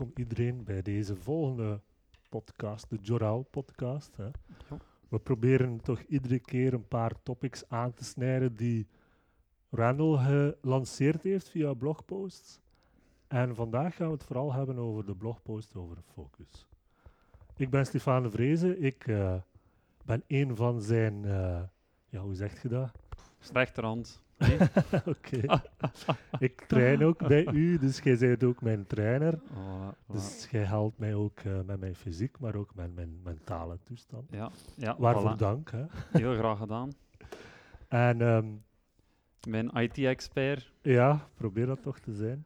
welkom iedereen bij deze volgende podcast, de Joral podcast. Hè. We proberen toch iedere keer een paar topics aan te snijden die Randall gelanceerd heeft via blogposts. En vandaag gaan we het vooral hebben over de blogpost over focus. Ik ben Stefan de Vreese. Ik eh, ben een van zijn, eh, ja, hoe zeg je dat? Oké. ik train ook bij u, dus jij bent ook mijn trainer. Oh, Dus jij helpt mij ook eh, met mijn fysiek, maar ook met mijn mentale toestand. ja, ja Waarvoor voilà. dank. Hè. Heel graag gedaan. En ehm, Mijn IT-expert. ja, probeer dat toch te zijn.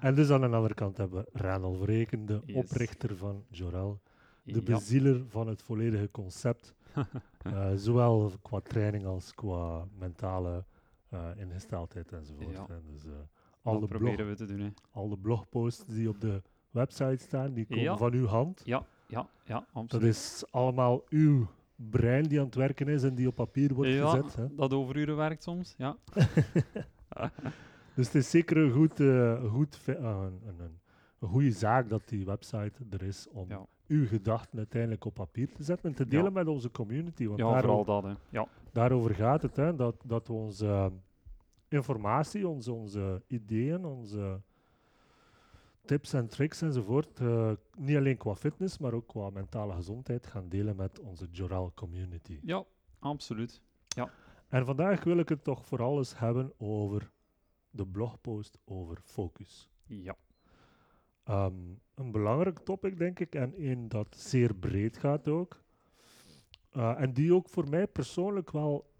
En dus aan de andere kant hebben we Randall Verreken, de Yes. oprichter van Jorel, de ja. bezieler van het volledige concept. Eh, zowel qua training als qua mentale eh, ingesteldheid enzovoort. Ja. hè. Dus, eh, al, Dat blog, proberen we te doen. Hè. blogposts die op de website staan, die komen Ja. van uw hand. Ja, ja, ja, Dat absoluut. is allemaal uw brein die aan het werken is en die op papier wordt ja, gezet. Hè. dat overuren werkt soms. Ja. Dus het is zeker een, goed, eh, goed een, een, een, een goede zaak dat die website er is om Ja. Uw gedachten uiteindelijk op papier te zetten en te delen Ja. met onze community. Want ja, daarom- vooral dat. Hè. Ja. daarover gaat het, hè, dat, dat we onze eh, informatie, onze, onze ideeën, onze tips en tricks enzovoort, eh, niet alleen qua fitness, maar ook qua mentale gezondheid gaan delen met onze Joral community. ja, absoluut. En vandaag wil ik het toch vooral eens hebben over de blogpost over focus. Ja. Ehm, een belangrijk topic, denk ik, en een dat zeer breed gaat ook. Eh, en die ook voor mij persoonlijk wel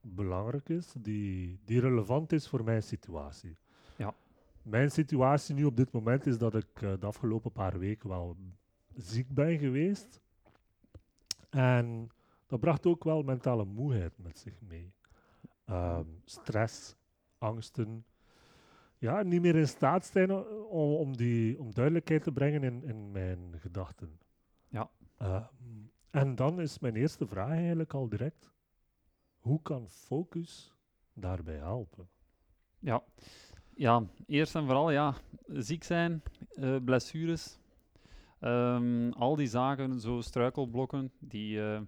belangrijk is, die, die relevant is voor mijn situatie. Ja. Mijn situatie nu op dit moment is dat ik eh, de afgelopen paar weken wel ziek ben geweest. En dat bracht ook wel mentale moeheid met zich mee. Ehm, stress, angsten. Ja, niet meer in staat zijn om, om, die, om duidelijkheid te brengen in, in mijn gedachten. Ja. Ehm, en dan is mijn eerste vraag eigenlijk al direct: hoe kan focus daarbij helpen? Ja. ja, eerst en vooral, ja, ziek zijn, eh, blessures, ehm, al die zaken, zo struikelblokken, die eh,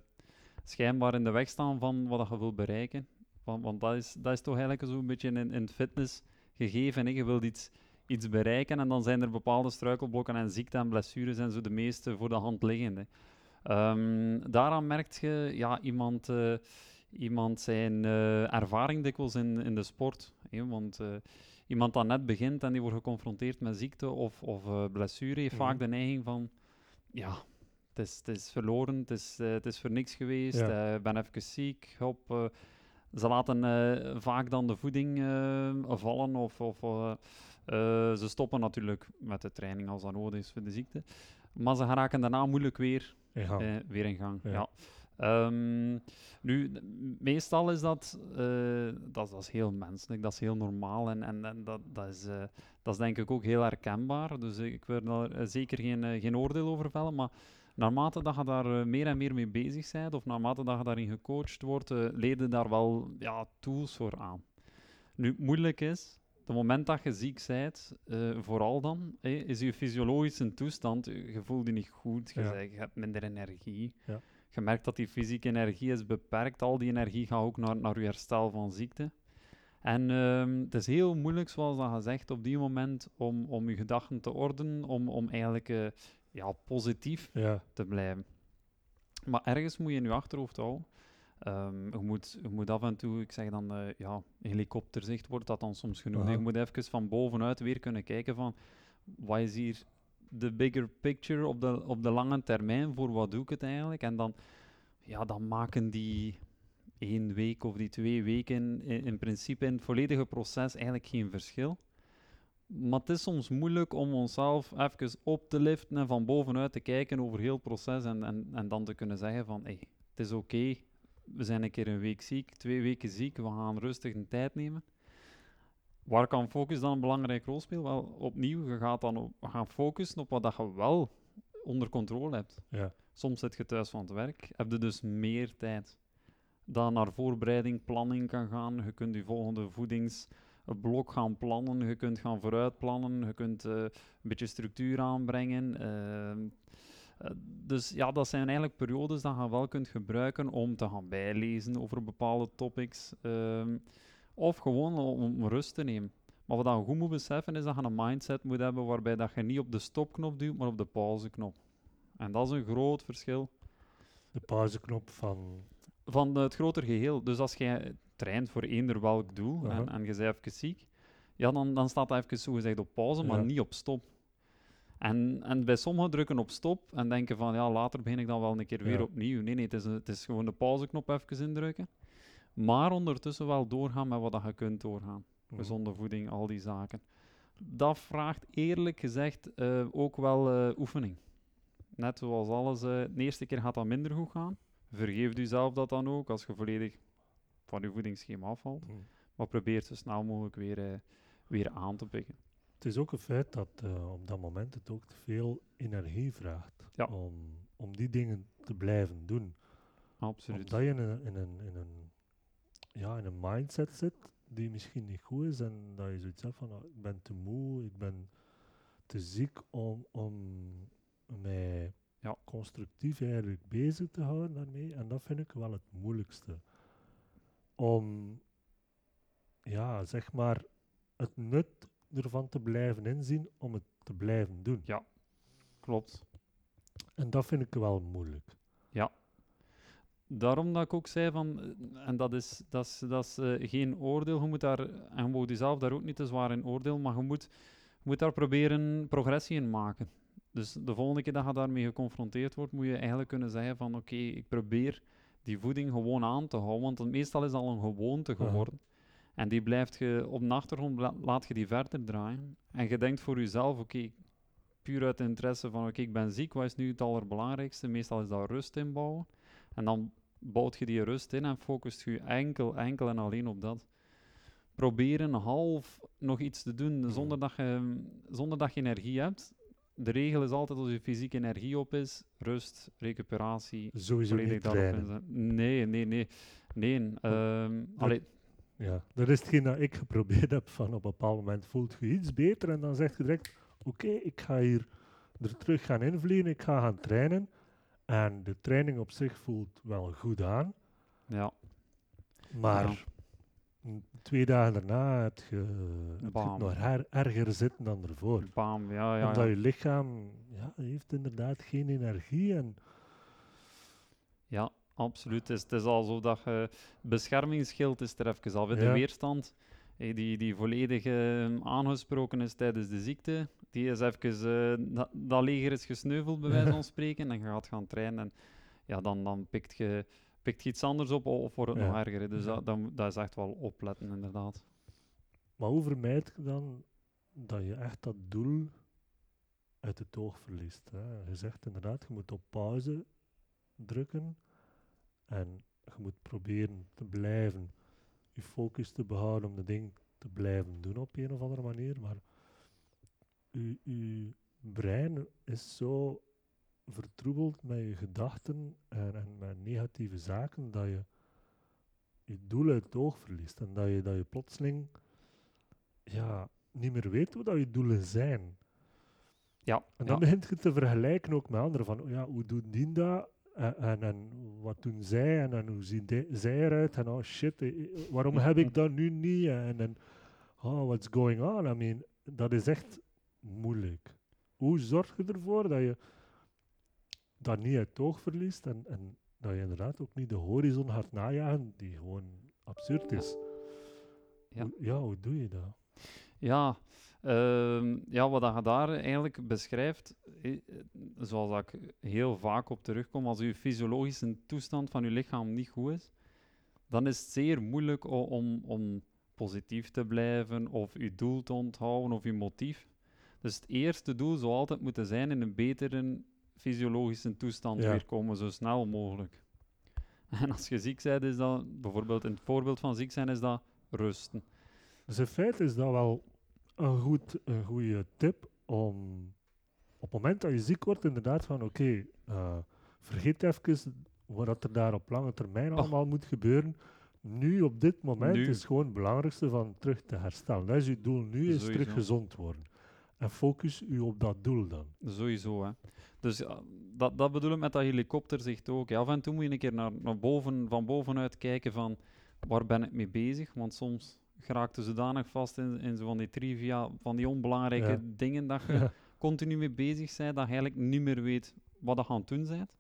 schijnbaar in de weg staan van wat je wilt bereiken. Want, want dat, is, dat is toch eigenlijk zo'n beetje in, in fitness gegeven. Hè? Je wilt iets, iets bereiken en dan zijn er bepaalde struikelblokken en ziekte en blessures en zo de meeste voor de hand liggende. Ehm, daaraan merkt je ja, iemand, eh, iemand zijn eh, ervaring dikwijls in, in de sport. Hè? Want eh, iemand dat net begint en die wordt geconfronteerd met ziekte of, of blessure, heeft Mhm. vaak de neiging van, ja, het is, het is verloren, het is, het is voor niks geweest, Ja. ik ben even ziek, hop. Ze laten eh, vaak dan de voeding eh, vallen of, of eh, ze stoppen natuurlijk met de training als dat nodig is voor de ziekte. Maar ze geraken daarna moeilijk weer In gang? weer in gang. Ja. Ja. Ehm, nu, meestal is dat, dat, dat is heel menselijk, dat is heel normaal en, en, en dat, dat, is, dat is denk ik ook heel herkenbaar. Dus ik wil daar zeker geen, geen oordeel over vellen, maar naarmate dat je daar eh, meer en meer mee bezig bent, of naarmate dat je daarin gecoacht wordt, eh leden daar wel ja, tools voor aan. Nu, moeilijk is, het moment dat je ziek bent, eh, vooral dan, is je fysiologische toestand, je voelt je niet goed, je, Ja. zegt, je hebt minder energie. Ja. Je merkt dat die fysieke energie is beperkt. Al die energie gaat ook naar, naar je herstel van ziekte. En ehm, het is heel moeilijk, zoals dat gezegd, op die moment om, om je gedachten te ordenen, om, om eigenlijk ja, positief Ja, te blijven. Maar ergens moet je in je achterhoofd houden. Ehm, je, moet, je moet af en toe, ik zeg dan, eh, ja, helikopterzicht wordt dat dan soms genoemd. Je moet even van bovenuit weer kunnen kijken van, wat is hier de bigger picture op de, op de lange termijn, voor wat doe ik het eigenlijk? En dan, ja, dan maken die één week of die twee weken in, in principe in het volledige proces eigenlijk geen verschil. Maar het is soms moeilijk om onszelf even op te liften en van bovenuit te kijken over heel het proces en, en, en dan te kunnen zeggen van hey, het is oké, we zijn een keer een week ziek, twee weken ziek, we gaan rustig een tijd nemen. Waar kan focus dan een belangrijke rol spelen? Wel, opnieuw, je gaat dan op, gaan focussen op wat dat je wel onder controle hebt. ja. Soms zit je thuis van het werk, heb je dus meer tijd. Dan naar voorbereiding, planning kan gaan. Je kunt je volgende voedings, een blok gaan plannen, je kunt gaan vooruit plannen, je kunt eh, een beetje structuur aanbrengen. ehm, eh, dus ja, dat zijn eigenlijk periodes dat je wel kunt gebruiken om te gaan bijlezen over bepaalde topics. ehm, of gewoon om, om rust te nemen. Maar wat je goed moet beseffen is dat je een mindset moet hebben waarbij dat je niet op de stopknop duwt, maar op de pauzeknop. En dat is een groot verschil De pauzeknop van... van het groter geheel. Dus als jij traint voor eender welk doel en, je bent even ziek, ja, dan, dan staat dat even zogezegd op pauze, maar Ja. niet op stop. En, en bij sommigen drukken op stop en denken van ja, later begin ik dan wel een keer weer Ja. opnieuw. Nee, nee, het is, een- het is gewoon de pauzeknop even indrukken. Maar ondertussen wel doorgaan met wat dat je kunt doorgaan. Mhm. Gezonde voeding, al die zaken. Dat vraagt eerlijk gezegd eh, ook wel eh, oefening. Net zoals alles, eh, de eerste keer gaat dat minder goed gaan. Vergeef jezelf dat dan ook als je volledig van je voedingsschema afvalt. Mhm. Maar probeer zo snel mogelijk weer, eh, weer aan te pikken. Het is ook een feit dat eh, op dat moment het ook te veel energie vraagt Ja. om, om die dingen te blijven doen. Absoluut. Omdat je in een, in, een, in, een, ja, in een mindset zit die misschien niet goed is en dat je zoiets hebt van "Ah, ik ben te moe, ik ben te ziek om, om mij Ja. constructief eigenlijk bezig te houden daarmee. En dat vind ik wel het moeilijkste. Om, ja, zeg maar, het nut ervan te blijven inzien om het te blijven doen. Klopt. En dat vind ik wel moeilijk. Daarom dat ik ook zei van, en dat is, dat is, dat is eh, geen oordeel, je moet daar, en je jezelf daar ook niet te zwaar in oordeel, maar je moet, je moet daar proberen progressie in maken. Dus de volgende keer dat je daarmee geconfronteerd wordt, moet je eigenlijk kunnen zeggen van, oké, ik probeer die voeding gewoon aan te houden, want meestal is dat al een gewoonte geworden. En die blijft je op de achtergrond, laat je die verder draaien. En je denkt voor jezelf, oké, puur uit interesse van, oké, ik ben ziek, wat is nu het allerbelangrijkste? Meestal is dat rust inbouwen. En dan bouwt je die rust in en focust je enkel, enkel en alleen op dat. Proberen half nog iets te doen zonder, dat je, zonder dat je energie hebt. De regel is altijd als je fysieke energie op is, rust, recuperatie, Sowieso niet trainen. Nee, nee, nee. Nee, ehm, allee, Ja, dat is hetgeen dat ik geprobeerd heb. Van op een bepaald moment voelt je iets beter en dan zeg je direct: Oké, ik ga hier er terug gaan invliegen, ik ga gaan trainen. En de training op zich voelt wel goed aan, ja, maar Ja. Twee dagen daarna heb je, heb je het nog her- erger zitten dan ervoor. bam, ja, ja. Omdat ja. je lichaam ja, heeft inderdaad geen energie. En, Ja, absoluut. Het is, het is alsof dat je beschermingsschild is er even af. De Ja. weerstand die, die volledig eh, aangesproken is tijdens de ziekte, die is even, eh, dat, dat leger is gesneuveld bij wijze van spreken en je gaat gaan trainen en ja, dan, dan pikt je pikt je iets anders op of wordt het nog erger. Dus dat, dat, is echt wel opletten, inderdaad. maar hoe vermijd je dan dat je echt dat doel uit het oog verliest? Hè? Je zegt inderdaad, je moet op pauze drukken en je moet proberen te blijven, je focus te behouden om de ding te blijven doen op een of andere manier. Maar je, je brein is zo vertroebeld met je gedachten en, en met negatieve zaken dat je je doel uit het oog verliest en dat je, dat je plotseling ja, niet meer weet hoe dat je doelen zijn. Ja, En dan ja. begint je te vergelijken ook met anderen. Van, oh ja, hoe doet die dat? En, en, en wat doen zij? En, en hoe zien die- zij eruit? En oh shit, eh, eh, waarom heb ik dat nu niet? En, en oh, what's going on? I mean, dat is echt moeilijk. Hoe zorg je ervoor dat je dat niet uit het oog verliest en, en dat je inderdaad ook niet de horizon gaat najagen die gewoon absurd is? Ja. Hoe, ja, hoe doe je dat? Ja, ehm, ja, wat je daar eigenlijk beschrijft, eh, zoals ik heel vaak op terugkom, als je fysiologische toestand van je lichaam niet goed is, dan is het zeer moeilijk om, om positief te blijven of je doel te onthouden of je motief. Dus het eerste doel zou altijd moeten zijn in een betere fysiologische toestand Ja. weer komen, zo snel mogelijk. En als je ziek bent, is dat, bijvoorbeeld in het voorbeeld van ziek zijn, is dat rusten. Dus in feite is dat wel een, goed, een goede tip om op het moment dat je ziek wordt, inderdaad van oké, eh, vergeet even wat er daar op lange termijn Oh. allemaal moet gebeuren. nu op dit moment Nu. is gewoon het belangrijkste van terug te herstellen. Dat is je doel nu, is terug gezond worden. En focus u op dat doel dan. Sowieso, hè. Dus ja, dat, dat bedoel ik met dat helikopterzicht ook. Ja, af en toe moet je een keer naar, naar boven, van bovenuit kijken van waar ben ik mee bezig. Want soms geraakt je zodanig vast in, in zo van die trivia, van die onbelangrijke Ja. dingen dat je Ja. continu mee bezig bent, dat je eigenlijk niet meer weet wat je aan het doen bent.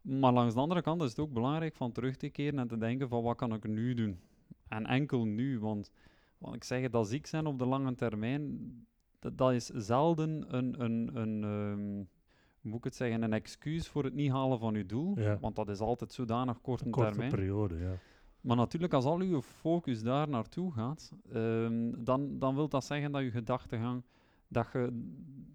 Maar langs de andere kant is het ook belangrijk van terug te keren en te denken van wat kan ik nu doen? En enkel nu, want wat ik zeg, dat ziek zijn op de lange termijn, dat, dat is zelden een, een, een ehm, hoe moet ik het zeggen, een excuus voor het niet halen van je doel. Ja. Want dat is altijd zodanig kort Een korte termijn. periode, ja. Maar natuurlijk, als al je focus daar naartoe gaat, ehm, dan, dan wil dat zeggen dat je gedachtegang, dat je,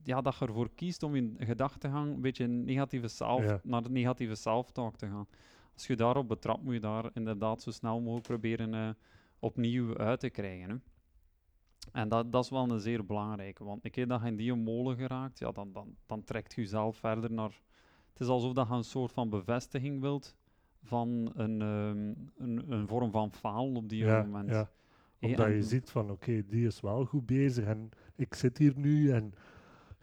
ja, dat je ervoor kiest om je gedachtegang een beetje negatieve self, Ja. naar de negatieve self-talk te gaan. Als je daarop betrapt, moet je daar inderdaad zo snel mogelijk proberen eh, opnieuw uit te krijgen. Hè. En dat, dat is wel een zeer belangrijke, want een keer dat je in die molen geraakt, ja, dan, dan, dan trekt je jezelf verder naar... Het is alsof dat je een soort van bevestiging wilt van een, ehm, een, een vorm van falen op die ja, moment. ja. Omdat en- je ziet van, oké, die is wel goed bezig en ik zit hier nu en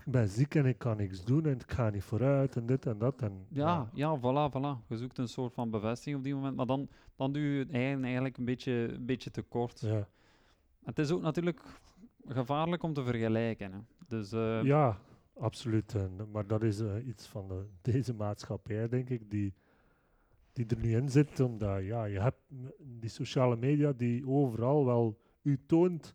ik ben ziek en ik kan niks doen en ik ga niet vooruit en dit en dat. En, Ja, ja, voilà, voilà. Je zoekt een soort van bevestiging op die moment, maar dan, dan doe je het eigen- eigenlijk een beetje, een beetje te kort. ja. Het is ook natuurlijk gevaarlijk om te vergelijken. Hè. Dus eh, Ja, absoluut. En, maar dat is eh, iets van de, deze maatschappij, denk ik, die, die er nu in zit. Omdat ja, je hebt die sociale media die overal wel u toont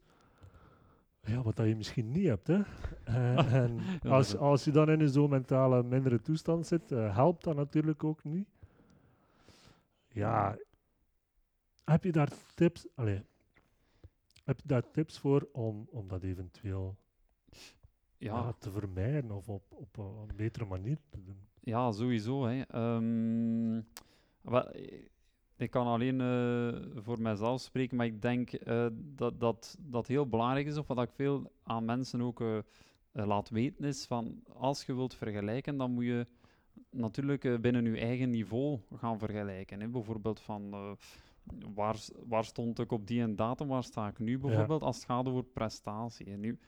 ja, wat dat je misschien niet hebt. Hè. Eh, en als, als je dan in zo'n mentale mindere toestand zit, helpt dat natuurlijk ook niet. Ja, heb je daar tips? Allee, heb je daar tips voor om, om dat eventueel ja, ja, te vermijden of op, op een, betere manier te doen. Ja, sowieso. Hè. Ehm, wel, eh, ik kan alleen eh, voor mijzelf spreken, maar ik denk eh, dat, dat dat heel belangrijk is, of wat ik veel aan mensen ook eh, laat weten, is van als je wilt vergelijken, dan moet je natuurlijk binnen je eigen niveau gaan vergelijken. Hè. Bijvoorbeeld van waar, waar stond ik op die en datum, waar sta ik nu bijvoorbeeld, als het gaat over prestatie. En nu,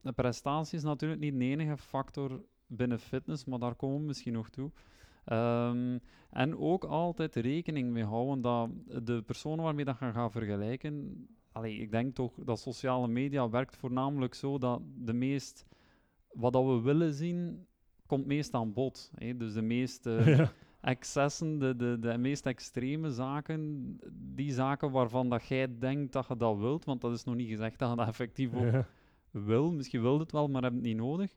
de prestatie is natuurlijk niet de enige factor binnen fitness, maar daar komen we misschien nog toe. Ehm, en ook altijd rekening mee houden dat de personen waarmee dat je gaat vergelijken. Allee, ik denk toch dat sociale media werkt voornamelijk zo dat de meest. wat dat we willen zien, komt meest aan bod. Hè? Dus de meest ja. Excessen, de, de, de meest extreme zaken, die zaken waarvan dat jij denkt dat je dat wilt, want dat is nog niet gezegd dat je dat effectief ook Ja. wil, misschien wil het wel, maar heb het niet nodig.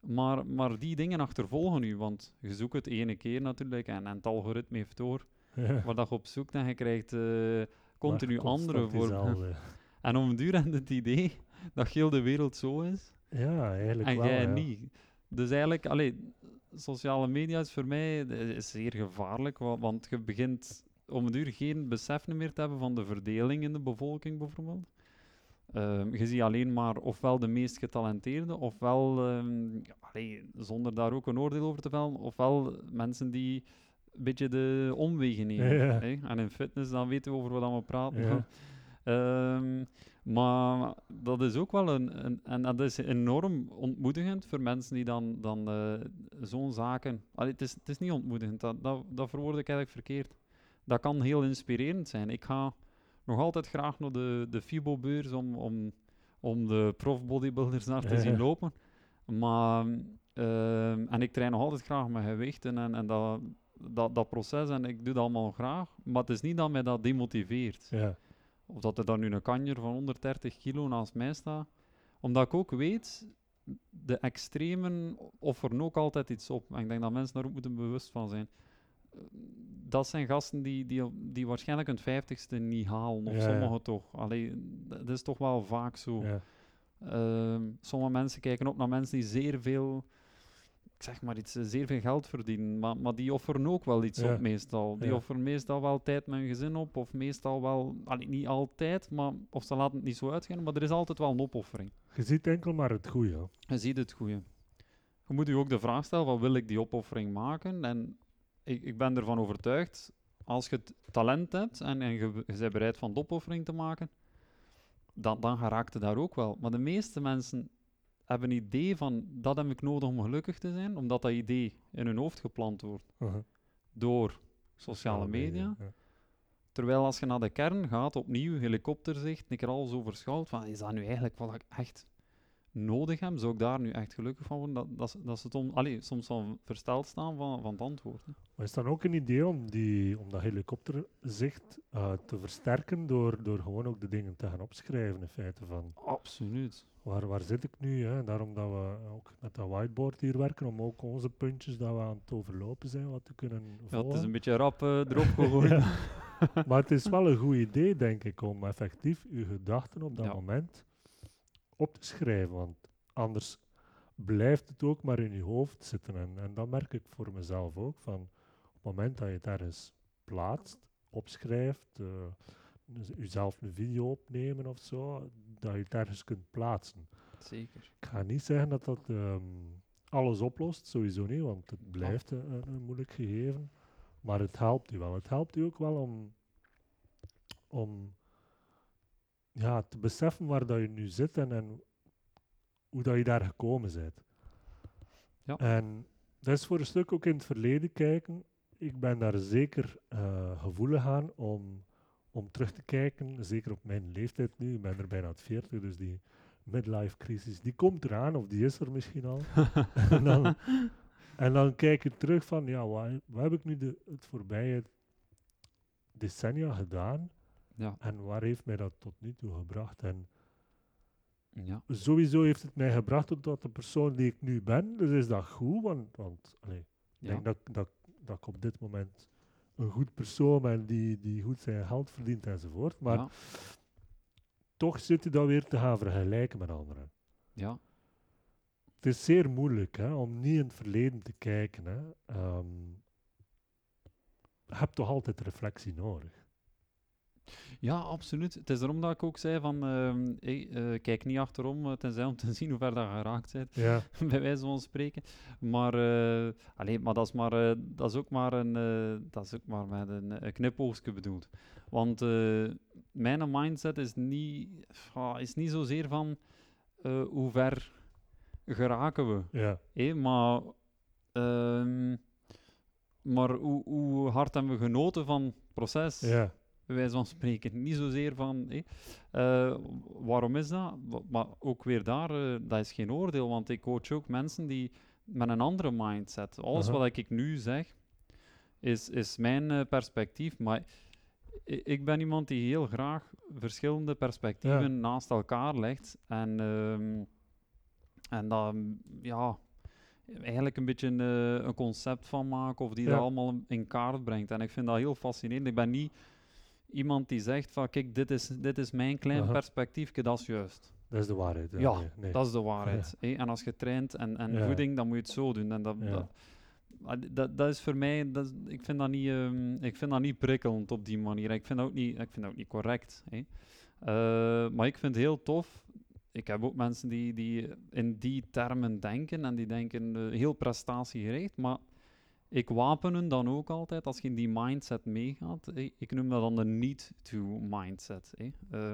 Maar, maar die dingen achtervolgen u, want je zoekt het ene keer natuurlijk en, en het algoritme heeft door Ja. waar dat je op zoekt en je krijgt eh, continu andere voor. diezelfde. En om duur het idee dat heel de wereld zo is Ja, eigenlijk en wel. jij ja. niet. Dus eigenlijk, allee, sociale media is voor mij eh, is zeer gevaarlijk, wa- want je begint om een duur geen besef meer te hebben van de verdeling in de bevolking bijvoorbeeld. Ehm, je ziet alleen maar ofwel de meest getalenteerde, ofwel, ehm, allee, zonder daar ook een oordeel over te vellen, ofwel mensen die een beetje de omwegen nemen. Ja. En in fitness, dan weten we over wat we praten. Ja. Ehm, maar dat is ook wel een, een- En dat is enorm ontmoedigend voor mensen die dan, dan eh, zo'n zaken. Allee, het, is, het is niet ontmoedigend, dat, dat, dat verwoord ik eigenlijk verkeerd. Dat kan heel inspirerend zijn. Ik ga nog altijd graag naar de, de FIBO-beurs om, om, om de prof-bodybuilders naar te Ja. zien lopen. Maar, ehm, en ik train nog altijd graag mijn gewichten en, en dat, dat, dat proces en ik doe dat allemaal graag. Maar het is niet dat mij dat demotiveert. Ja. Of dat er dan nu een kanjer van 130 kilo naast mij staat. Omdat ik ook weet, de extremen offeren ook altijd iets op. En ik denk dat mensen daar ook moeten bewust van zijn. Dat zijn gasten die, die, die waarschijnlijk hun vijftigste niet halen. Of Ja, ja. sommigen toch. Allee, dat is toch wel vaak zo. Ja. Ehm, sommige mensen kijken op naar mensen die zeer veel, zeg maar iets, eh, zeer veel geld verdienen. Maar, maar die offeren ook wel iets Ja. op meestal. Die Ja. offeren meestal wel tijd met hun gezin op. Of meestal wel, allee, niet altijd, maar, of ze laten het niet zo uitgaan. Maar er is altijd wel een opoffering. Je ziet enkel maar het goede. Je ziet het goede. Je moet je ook de vraag stellen, wat wil ik die opoffering maken? En ik, ik ben ervan overtuigd, als je het talent hebt en, en je, je bent bereid van de opoffering te maken, dan, dan geraakt je daar ook wel. Maar de meeste mensen hebben een idee van, dat heb ik nodig om gelukkig te zijn, omdat dat idee in hun hoofd geplant wordt Uh-huh. door sociale media. ja. Terwijl als je naar de kern gaat, opnieuw helikopterzicht, een keer alles overschouwt, van is dat nu eigenlijk wat ik echt nodig heb? Zou ik daar nu echt gelukkig van worden? Dat, dat, ze- dat ze het om, allee, soms wel versteld staan van, van het antwoord. hè. Maar is dan ook een idee om, die, om dat helikopterzicht eh, te versterken door, door gewoon ook de dingen te gaan opschrijven in feite van Absoluut. Waar, waar zit ik nu? Hè? Daarom dat we ook met dat whiteboard hier werken, om ook onze puntjes dat we aan het overlopen zijn, wat te kunnen Ja, volgen. het is een beetje rap eh, erop gegooid. Ja. maar het is wel een goed idee, denk ik, om effectief uw gedachten op dat Ja. moment op te schrijven. Want anders blijft het ook maar in je hoofd zitten. En, en dat merk ik voor mezelf ook. Van op het moment dat je het ergens plaatst, opschrijft, eh, dus jezelf een video opnemen of zo, dat je het ergens kunt plaatsen. Zeker. Ik ga niet zeggen dat dat ehm, alles oplost, sowieso niet, want het blijft een, moeilijk gegeven. Maar het helpt u wel. Het helpt u ook wel om, om ja, te beseffen waar dat je nu zit en, en hoe dat je daar gekomen bent. Ja. En dat is voor een stuk ook in het verleden kijken. Ik ben daar zeker eh, gevoelig aan om, om terug te kijken, zeker op mijn leeftijd nu. Ik ben er bijna 40, dus die midlife crisis, die komt eraan, of die is er misschien al. en, dan, en dan kijk je terug van, ja, wat, wat heb ik nu de, het voorbije decennia gedaan Ja. en waar heeft mij dat tot nu toe gebracht? En ja. sowieso heeft het mij gebracht tot de persoon die ik nu ben, dus is dat goed, want, want allee, ik Ja. denk dat, dat, dat ik op dit moment een goed persoon ben die, die goed zijn geld verdient enzovoort, maar ja. toch zit je dat weer te gaan vergelijken met anderen. ja. Het is zeer moeilijk hè, om niet in het verleden te kijken. Hè. Ehm, je hebt toch altijd reflectie nodig. Ja, absoluut. Het is daarom dat ik ook zei van, hey, eh, kijk niet achterom, eh, tenzij om te zien hoe ver dat je geraakt bent, Ja, bij wijze van spreken. Maar, eh allee, maar dat is maar, dat is ook maar een, dat is ook maar met een, een knipoogstje bedoeld. Want mijn mindset is niet, ah, is niet zozeer van hoe ver geraken we. ja, maar ehm, maar hoe, hoe hard hebben we genoten van het proces? ja, wijze van spreken. Niet zozeer van, hé, eh, waarom is dat? Maar ook weer daar, eh, dat is geen oordeel, want ik coach ook mensen die met een andere mindset. Alles Aha. wat ik nu zeg, is, is mijn eh, perspectief, maar ik ben iemand die heel graag verschillende perspectieven naast elkaar legt en, ehm, en dan, ja, eigenlijk een beetje een, een concept van maakt of die Ja. dat allemaal in kaart brengt. En ik vind dat heel fascinerend. Ik ben niet iemand die zegt van kijk, dit is, dit is mijn klein perspectiefje, dat is juist. dat is de waarheid. Ja, Nee. Dat is de waarheid. En als je traint en, en Ja. voeding, dan moet je het zo doen. En dat, dat, ah, dat, dat is voor mij, dat, is- ik, vind dat niet, ehm, ik vind dat niet prikkelend op die manier. Ik vind dat ook niet, ik vind dat ook niet correct. Eh, maar ik vind het heel tof. Ik heb ook mensen die, die in die termen denken en die denken eh, heel prestatiegericht. Maar ik wapen hun dan ook altijd als je in die mindset meegaat. Ik noem dat dan de need-to-mindset. Eh,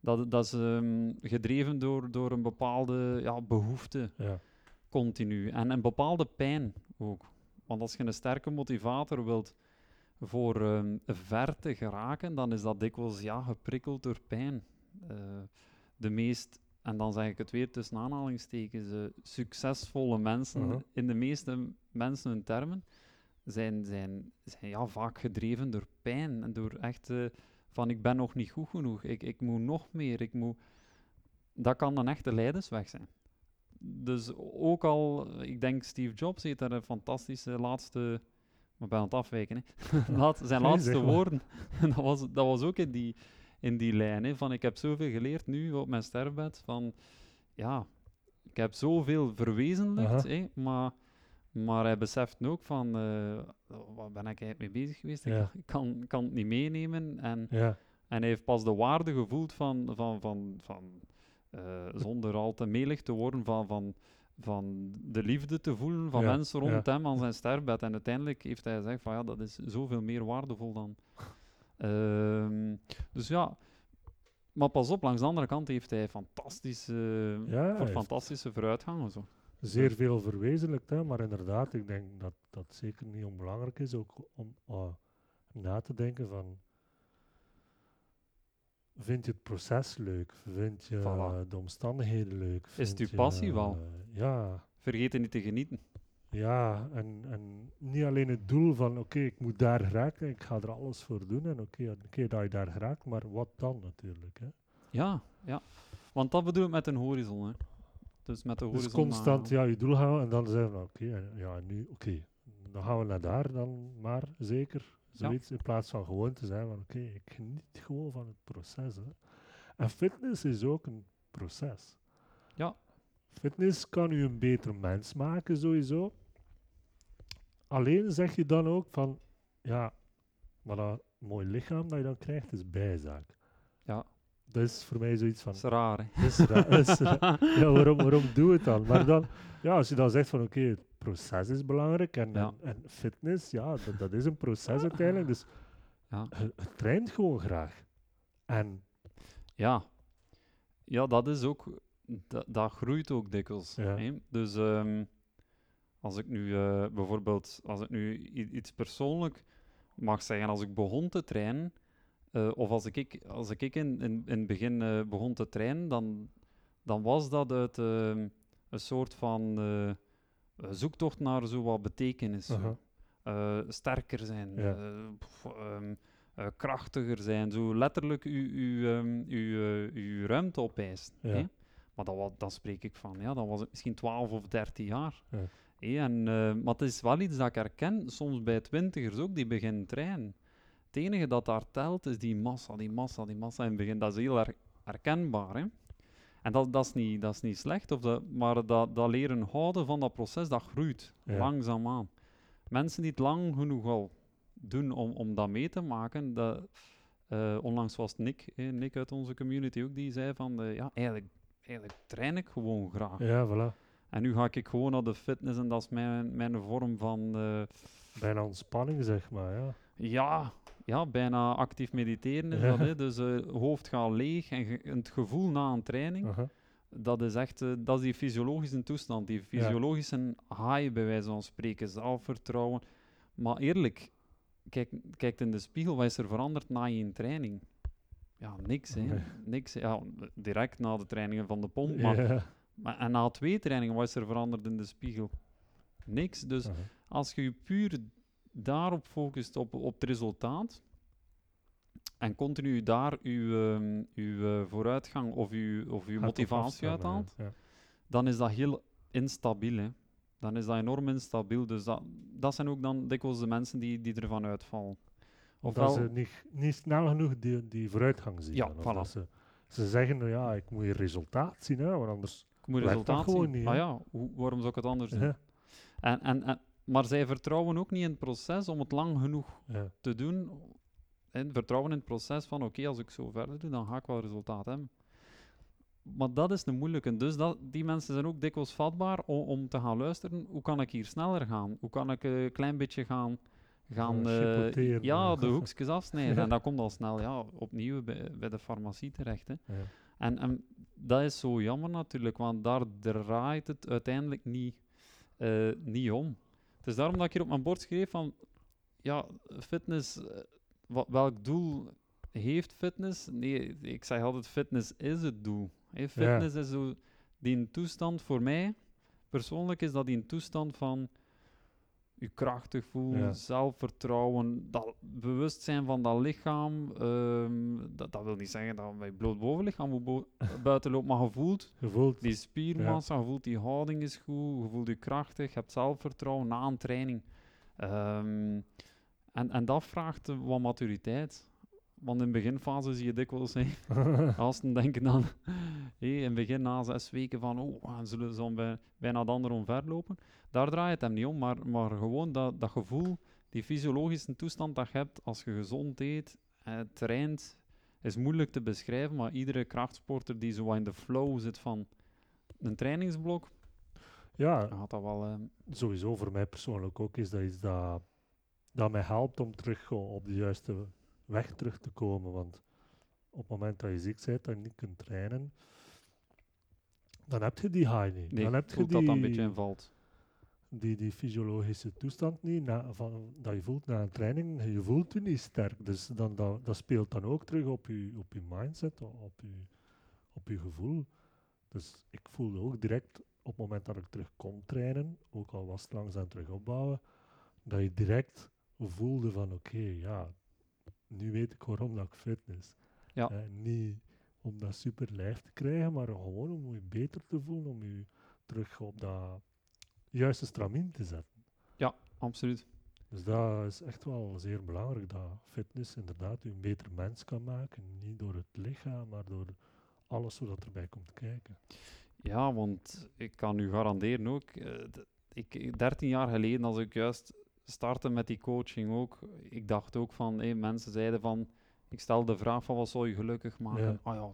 dat, dat is ehm, gedreven door, door een bepaalde ja, behoefte Ja, continu. En een bepaalde pijn ook. Want als je een sterke motivator wilt voor ehm, ver te geraken, dan is dat dikwijls ja, geprikkeld door pijn. Eh, de meest, en dan zeg ik het weer tussen aanhalingstekens, succesvolle mensen, Mhm. in de meeste mensen hun termen, zijn, zijn, zijn ja, vaak gedreven door pijn en door echt eh, van ik ben nog niet goed genoeg, ik, ik moet nog meer, ik moet... Dat kan een echte lijdensweg zijn. Dus ook al, ik denk Steve Jobs heeft daar een fantastische laatste, maar bij aan het afwijken. Laat, zijn Nee, laatste woorden, dat was, dat was ook in die, in die lijn, hè, van ik heb zoveel geleerd nu op mijn sterfbed, van ja, ik heb zoveel verwezenlijkt, hè, maar, maar hij beseft nu ook van, eh, wat ben ik eigenlijk mee bezig geweest? Ik- Ja. Ik, kan, kan het niet meenemen en, ja, en hij heeft pas de waarde gevoeld van, van, van, van eh, zonder al te melig te worden, van, van van de liefde te voelen van Ja, mensen rond hem aan zijn sterfbed. En uiteindelijk heeft hij gezegd van ja, dat is zoveel meer waardevol dan... Ehm, dus ja, maar pas op, langs de andere kant heeft hij fantastische, voor fantastische vooruitgang. Zo. Zeer veel verwezenlijkt, hè, maar inderdaad, ik denk dat dat zeker niet onbelangrijk is, ook om eh, na te denken van, vind je het proces leuk? Vind je Voilà. de omstandigheden leuk? Is het uw passie je, wel? ja, Vergeet er niet te genieten. ja en, en niet alleen het doel van, oké, ik moet daar geraken, ik ga er alles voor doen, en oké, een keer dat je daar geraakt, maar wat dan natuurlijk, hè? Ja, ja. Want dat bedoel ik met een horizon. Hè. Dus met de Dus horizon. constant ja, je doel houden en dan zeggen we, oké, ja, nu, oké, dan gaan we naar daar dan maar, zeker. Zoiets, in plaats van gewoon te zijn van, oké, ik geniet gewoon van het proces. Hè. En fitness is ook een proces. Ja. Fitness kan u een beter mens maken, sowieso. Alleen zeg je dan ook van, ja, maar dat mooi lichaam dat je dan krijgt, is bijzaak. Ja. Dat is voor mij zoiets van, Dat is raar, hè. dat is ra- dat is ra- ja, waarom, waarom doe het dan? Maar dan, ja, als je dan zegt van oké, het proces is belangrijk en, Ja. en, en fitness, ja, dat, dat is een proces uiteindelijk. Dus Ja. je, je traint gewoon graag. En Ja. Ja, dat is ook... Dat, dat groeit ook dikwijls. Ja. Hè? Dus ehm, als ik nu eh, bijvoorbeeld... Als ik nu iets persoonlijk mag zeggen, als ik begon te trainen... eh, of als ik, als ik in, in, in het begin eh, begon te trainen, dan, dan was dat uit ehm, een soort van eh, zoektocht naar zo wat betekenis. sterker zijn, Ja. eh, ehm, eh, krachtiger zijn, zo letterlijk uw, uw, uw, uw ruimte opeisen. Ja. Maar dat, dan spreek ik van, ja, dan was het misschien 12 of 13 jaar. Ja. En, maar het is wel iets dat ik herken, soms bij twintigers ook, die beginnen trainen. Het enige dat daar telt, is die massa, die massa, die massa in het begin. Dat is heel her- herkenbaar. Hè? En dat, dat, is niet, dat is niet slecht, of dat, maar dat, dat leren houden van dat proces, dat groeit Ja. langzaamaan. Mensen die het lang genoeg al doen om, om dat mee te maken, dat, eh, onlangs was Nick, hè, Nick uit onze community ook, die zei van, eh, ja, eigenlijk, eigenlijk train ik gewoon graag. ja, voilà. En nu ga ik gewoon naar de fitness en dat is mijn, mijn vorm van, eh, Bijna ontspanning, zeg maar. Ja. ja, ja, bijna actief mediteren is Ja. dat. Hè? Dus eh hoofd gaat leeg en ge- het gevoel na een training, Aha. dat is echt eh, dat is die fysiologische toestand, die fysiologische high bij wijze van spreken, zelfvertrouwen. Maar eerlijk, kijk, kijk in de spiegel, wat is er veranderd na je training? Ja, niks. Hè? Nee. niks ja, direct na de trainingen van de pomp. Maar, Ja. maar, en na twee trainingen, wat is er veranderd in de spiegel? Niks. Dus aha. als je je puur daarop focust, op, op het resultaat, en continu daar je, ehm, uw, eh, vooruitgang of je, of uw motivatie uithaalt, Ja. dan is dat heel instabiel. Hè. Dan is dat enorm instabiel. Dus dat, dat zijn ook dan dikwijls de mensen die, die ervan uitvallen. Omdat Ofwel, ze niet, niet snel genoeg die, die vooruitgang zien. Ja, of voilà. dat ze, ze zeggen, nou ja, ik moet je resultaat zien, hè, want anders... ik moet dat resultaat gewoon zien. niet, ah ja, hoe- waarom zou ik het anders doen? Ja. En, en, en, maar zij vertrouwen ook niet in het proces om het lang genoeg Ja. te doen. En vertrouwen in het proces van oké, als ik zo verder doe, dan ga ik wel resultaat hebben. Maar dat is de moeilijke. Dus dat, die mensen zijn ook dikwijls vatbaar om, om te gaan luisteren. Hoe kan ik hier sneller gaan? Hoe kan ik een klein beetje gaan, gaan Gaan eh, ja, ja. de hoekjes afsnijden? Ja. En dat komt al snel ja, opnieuw bij, bij de farmacie terecht. Hè. Ja. En, en dat is zo jammer natuurlijk, want daar draait het uiteindelijk niet, eh, niet om. Het is daarom dat ik hier op mijn bord schreef van, ja, fitness, eh, wa- welk doel heeft fitness? Nee, ik zeg altijd, fitness is het doel. Fitness is zo die toestand, voor mij persoonlijk is dat die een toestand van je krachtig voelen, Ja. zelfvertrouwen, dat bewustzijn van dat lichaam. ehm, dat, dat wil niet zeggen dat je bloot bovenlichaam moet bo- buiten loopt, maar je voelt Je voelt... die spiermassa, je voelt die houding is goed, je voelt je krachtig, je hebt zelfvertrouwen na een training. Ehm, en, en dat vraagt wat maturiteit. Want in de beginfase zie je dikwijls, hè, gasten denken dan hé, in het begin na zes weken van oh, we zullen zo bij, bijna de ander omverlopen. Daar draait het hem niet om, maar, maar gewoon dat, dat gevoel, die fysiologische toestand dat je hebt als je gezond eet, eh, traint, is moeilijk te beschrijven, maar iedere krachtsporter die zo in de flow zit van een trainingsblok, Ja, gaat dat wel... ehm, sowieso voor mij persoonlijk ook is dat iets dat, dat mij helpt om terug op de juiste weg terug te komen. Want op het moment dat je ziek bent en niet kunt trainen, dan heb je die high niet. nee, dan heb je die, dat dat een beetje invalt. die, die fysiologische toestand niet na, van, dat je voelt na een training. Je voelt je niet sterk. Dus dan, dat, dat speelt dan ook terug op je, op je mindset, op je, op je gevoel. Dus ik voelde ook direct op het moment dat ik terug kon trainen, ook al was het langzaam terug opbouwen, dat je direct voelde van oké, ja, nu weet ik waarom dat ik fit is. Ja. Eh, niet om dat super lijf te krijgen, maar gewoon om je beter te voelen, om je terug op dat juiste stramien te zetten. Absoluut. Dus dat is echt wel zeer belangrijk, dat fitness inderdaad je een beter mens kan maken. Niet door het lichaam, maar door alles wat erbij komt kijken. Ja, want ik kan u garanderen ook, eh, ik, 13 jaar geleden als ik juist startte met die coaching ook, ik dacht ook van, mensen zeiden van, ik stel de vraag van wat zou je gelukkig maken? Ja. Ah ja,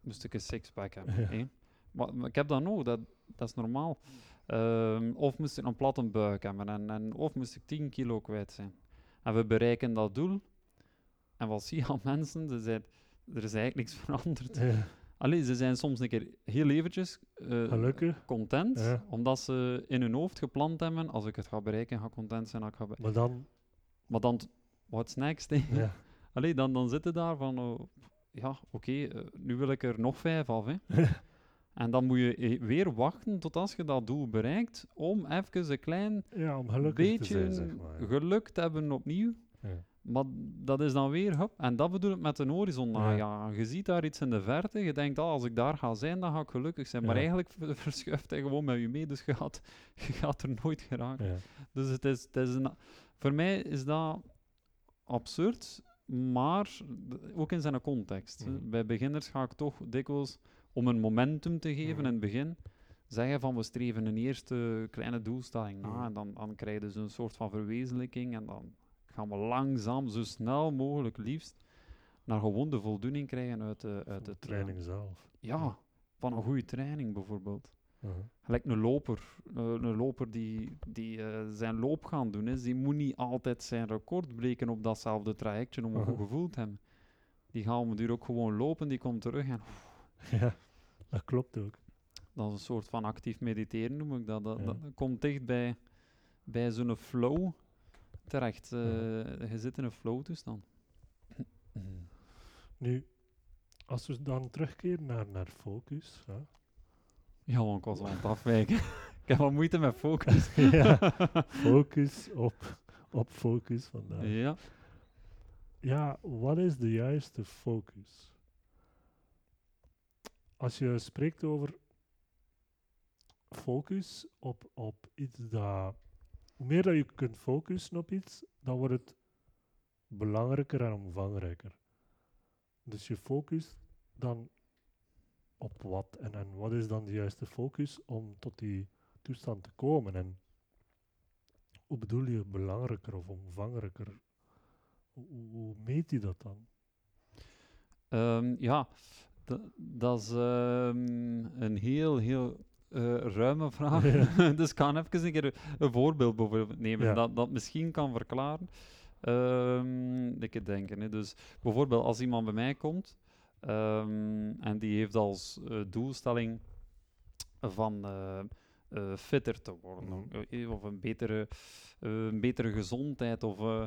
moest ik een sixpack hebben. Ja. Maar, maar ik heb dat nog, dat, dat is normaal. Ehm, of moest ik een platte buik hebben en, en of moest ik 10 kilo kwijt zijn. En we bereiken dat doel. En wat zie je aan mensen? Ze zijn, er is eigenlijk niks veranderd. Ja, Allee, ze zijn soms een keer heel eventjes eh, content, Ja. omdat ze in hun hoofd gepland hebben, als ik het ga bereiken, ga content zijn. Ik ga Maar dan, maar dan, what's next? hè? ja, Allee, dan, dan zitten daar van, oh, ja, oké, eh, nu wil ik er nog vijf af. Hè. en dan moet je eh, weer wachten tot als je dat doel bereikt, om even een klein ja, om gelukkig te beetje zijn, zeg maar. ja. geluk te hebben opnieuw. Ja. Maar dat is dan weer, hup, en dat bedoel ik met een horizon Ja. najagen. Je ziet daar iets in de verte, je denkt, ah, als ik daar ga zijn, dan ga ik gelukkig zijn. Maar Ja. eigenlijk verschuift hij gewoon met je mee, dus je gaat, je gaat er nooit geraken. Ja. Dus het is, het is een, voor mij is dat absurd, maar ook in zijn context. Mhm. Bij beginners ga ik toch dikwijls, om een momentum te geven Mhm. in het begin, zeggen van we streven een eerste kleine doelstelling na Mhm. en dan, dan krijg je dus een soort van verwezenlijking en dan gaan we langzaam, zo snel mogelijk liefst, naar gewoon de voldoening krijgen uit de, uit de de training zelf. Ja, van een goede training bijvoorbeeld. Uh-huh. Gelijk een loper. eh, een loper die, die eh, zijn loop gaan doen is, die moet niet altijd zijn record breken op datzelfde trajectje om een goed Mhm. gevoel te hebben. Die gaat om een duur ook gewoon lopen, die komt terug en Ja, dat klopt ook. dat is een soort van actief mediteren noem ik dat. Dat, Ja. dat, dat komt dicht bij, bij zo'n flow terecht. Eh. Je zit in een flow toestand. Nu, als we dan terugkeren naar, naar focus. Hè? Ja, want ik was aan het afwijken. ik heb wat moeite met focus. ja, focus op, op focus vandaag. ja. Ja, wat is de juiste focus? Als je spreekt over focus op, op iets dat. Hoe meer dat je kunt focussen op iets, dan wordt het belangrijker en omvangrijker. Dus je focust dan op wat en, en wat is dan de juiste focus om tot die toestand te komen? En hoe bedoel je belangrijker of omvangrijker? Hoe, meet je dat dan? Ehm, ja, da- dat is ehm, een heel, heel eh, ruime vraag. Ja. dus ik kan even een keer een voorbeeld bijvoorbeeld nemen Ja. dat, dat misschien kan verklaren. Ehm ik denken. Hè. Dus bijvoorbeeld als iemand bij mij komt ehm, en die heeft als eh, doelstelling van eh, fitter te worden Mhm. of een betere, een betere gezondheid of eh,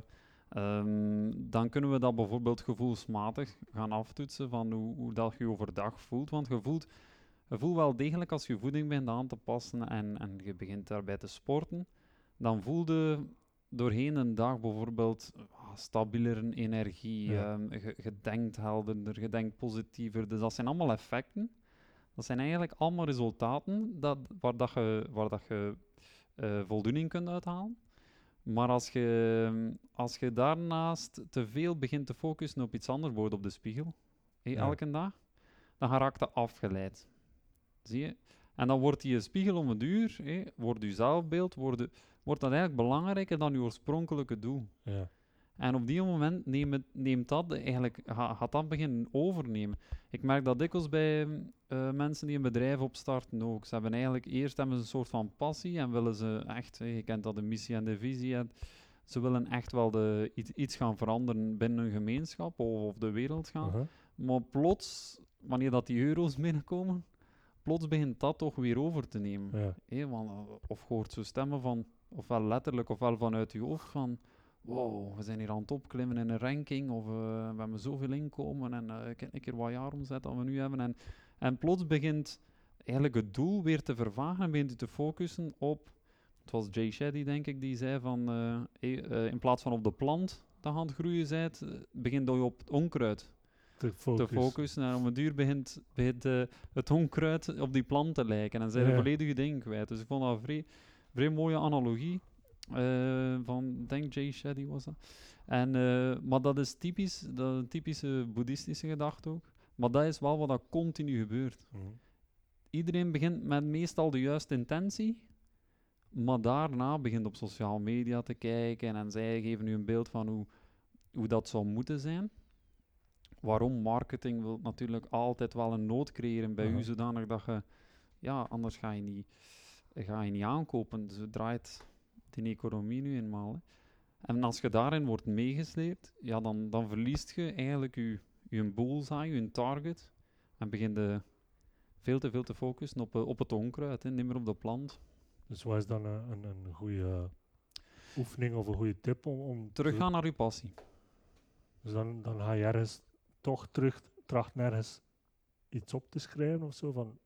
Ehm, dan kunnen we dat bijvoorbeeld gevoelsmatig gaan aftoetsen van hoe, hoe dat je overdag voelt. Want je voelt, je voelt wel degelijk als je voeding bent aan te passen en, en je begint daarbij te sporten, dan voel je doorheen een dag bijvoorbeeld ah, stabieler energie, Ja. ehm, je, je denkt helderder, je denkt positiever. Dus dat zijn allemaal effecten. Dat zijn eigenlijk allemaal resultaten dat, waar, dat je, waar dat je eh, voldoening kunt uithalen. Maar als je, als je daarnaast te veel begint te focussen op iets anders, bijvoorbeeld op de spiegel, Ja. elke dag, dan raakt dat afgeleid. Zie je? En dan wordt die spiegel om het uur, hé, wordt je zelfbeeld, wordt, wordt dat eigenlijk belangrijker dan je oorspronkelijke doel. Ja. En op die moment neemt, neemt dat eigenlijk, ga- gaat dat beginnen overnemen. Ik merk dat dikwijls bij eh, mensen die een bedrijf opstarten ook. Ze hebben eigenlijk eerst hebben ze een soort van passie en willen ze echt, je kent dat de missie en de visie, en ze willen echt wel de, iets, iets gaan veranderen binnen een gemeenschap of, of de wereld gaan. Uh-huh. Maar plots, wanneer dat die euro's binnenkomen, plots begint dat toch weer over te nemen. Ja. Want, eh, of je hoort zo stemmen van, ofwel letterlijk ofwel vanuit je hoofd van, wow, we zijn hier aan het opklimmen in een ranking, of eh, we hebben zoveel inkomen en eh kijk een keer wat jaaromzet dat we nu hebben. En, en plots begint eigenlijk het doel weer te vervagen en begint je te focussen op, het was Jay Shetty denk ik, die zei van, in plaats van op de plant dat je aan het groeien eh, begint je op het onkruid Te focus. te focussen. En om het duur begint, begint eh, het onkruid op die plant te lijken. En zijn de Ja. volledige ding kwijt. Dus ik vond dat een vrij, vrij mooie analogie. eh, van, denk Jay Shetty was dat. En, eh, maar dat is typisch, dat een typische boeddhistische gedachte ook. Maar dat is wel wat dat continu gebeurt. Mhm. Iedereen begint met meestal de juiste intentie, maar daarna begint op sociale media te kijken en zij geven u een beeld van hoe, hoe dat zou moeten zijn. Waarom marketing wil natuurlijk altijd wel een nood creëren bij Aha. u, zodanig dat je, ja, anders ga je niet, ga je niet aankopen. Dus het draait die economie nu eenmaal. Hè. En als je daarin wordt meegesleept, ja, dan, dan verliest je eigenlijk je, je bullseye, je target, en begint je veel te veel te focussen op, eh, op het onkruid, hè, niet meer op de plant. Dus wat is dan een, een, een goede oefening of een goede tip om, om te- Teruggaan naar je passie. Dus dan, dan ga je ergens toch terug, tracht nergens iets op te schrijven of zo van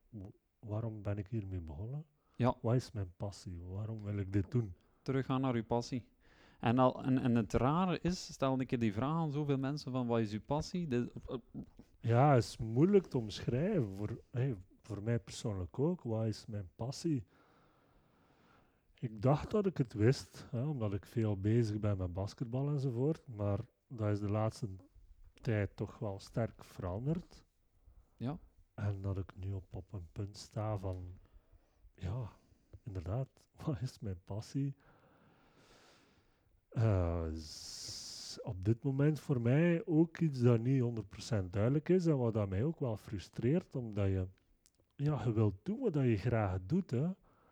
waarom ben ik hiermee begonnen? Ja. Wat is mijn passie? Waarom wil ik dit doen? Teruggaan naar je passie. En, al, en, en het rare is, stel een keer die vraag aan zoveel mensen van wat is je passie? Ja, het is moeilijk te omschrijven. Voor, hey, voor mij persoonlijk ook. Wat is mijn passie? Ik dacht dat ik het wist, hè, omdat ik veel bezig ben met basketbal enzovoort. Maar dat is de laatste tijd toch wel sterk veranderd. Ja. En dat ik nu op, op een punt sta van, ja, inderdaad, wat is mijn passie? Eh, op dit moment voor mij ook iets dat niet 100% duidelijk is en wat dat mij ook wel frustreert, omdat je, ja, je wilt doen wat dat je graag doet. Hè.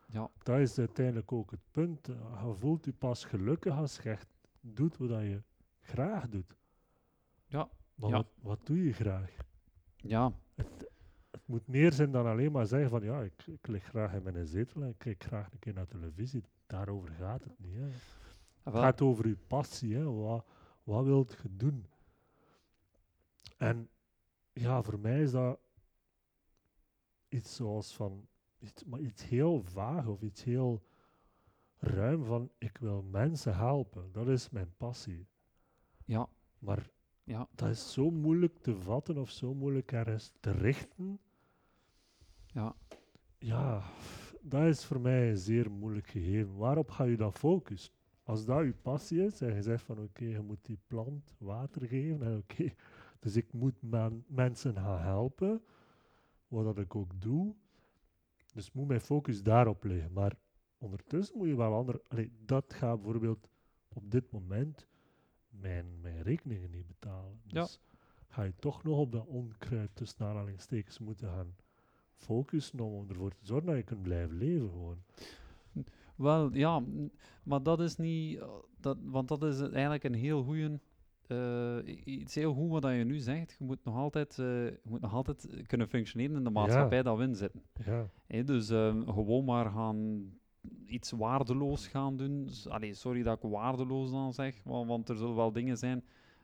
ja, Dat is uiteindelijk ook het punt. Je voelt je pas gelukkig als je echt doet wat je graag doet. Ja, Maar ja. Wat, wat doe je graag? ja, Het, het moet meer zijn dan alleen maar zeggen van ja, ik, ik lig graag in mijn zetel en ik kijk graag een keer naar televisie. Daarover gaat het niet. Hè. Het wel, gaat over je passie. Hè. Wat, wat wilt je doen? En ja, voor mij is dat iets zoals van iets, maar iets heel vaag of iets heel ruim van ik wil mensen helpen. Dat is mijn passie. ja, Maar ja, dat is zo moeilijk te vatten of zo moeilijk ergens te richten. ja, Ja, dat is voor mij een zeer moeilijk gegeven. Waarop ga je dan focussen? Als dat je passie is en je zegt van oké, je moet die plant water geven en oké, dus ik moet men- mensen gaan helpen, wat dat ik ook doe. Dus moet mijn focus daarop liggen. Maar ondertussen moet je wel andere... Allee, dat gaat bijvoorbeeld op dit moment mijn, mijn rekeningen niet betalen. Ja. Dus ga je toch nog op dat onkruid tussen aanhalingstekens moeten gaan focussen om, ervoor te zorgen dat je kunt blijven leven gewoon. Wel, ja, maar dat is niet, eh, dat, want dat is eigenlijk een heel goeie, eh, iets heel goed wat je nu zegt. Je moet nog altijd, eh, je moet nog altijd kunnen functioneren in de maatschappij dat we in zitten. Ja, dus ehm, gewoon maar gaan iets waardeloos gaan doen. Allee, sorry dat ik waardeloos dan zeg, want, want er zullen wel dingen zijn.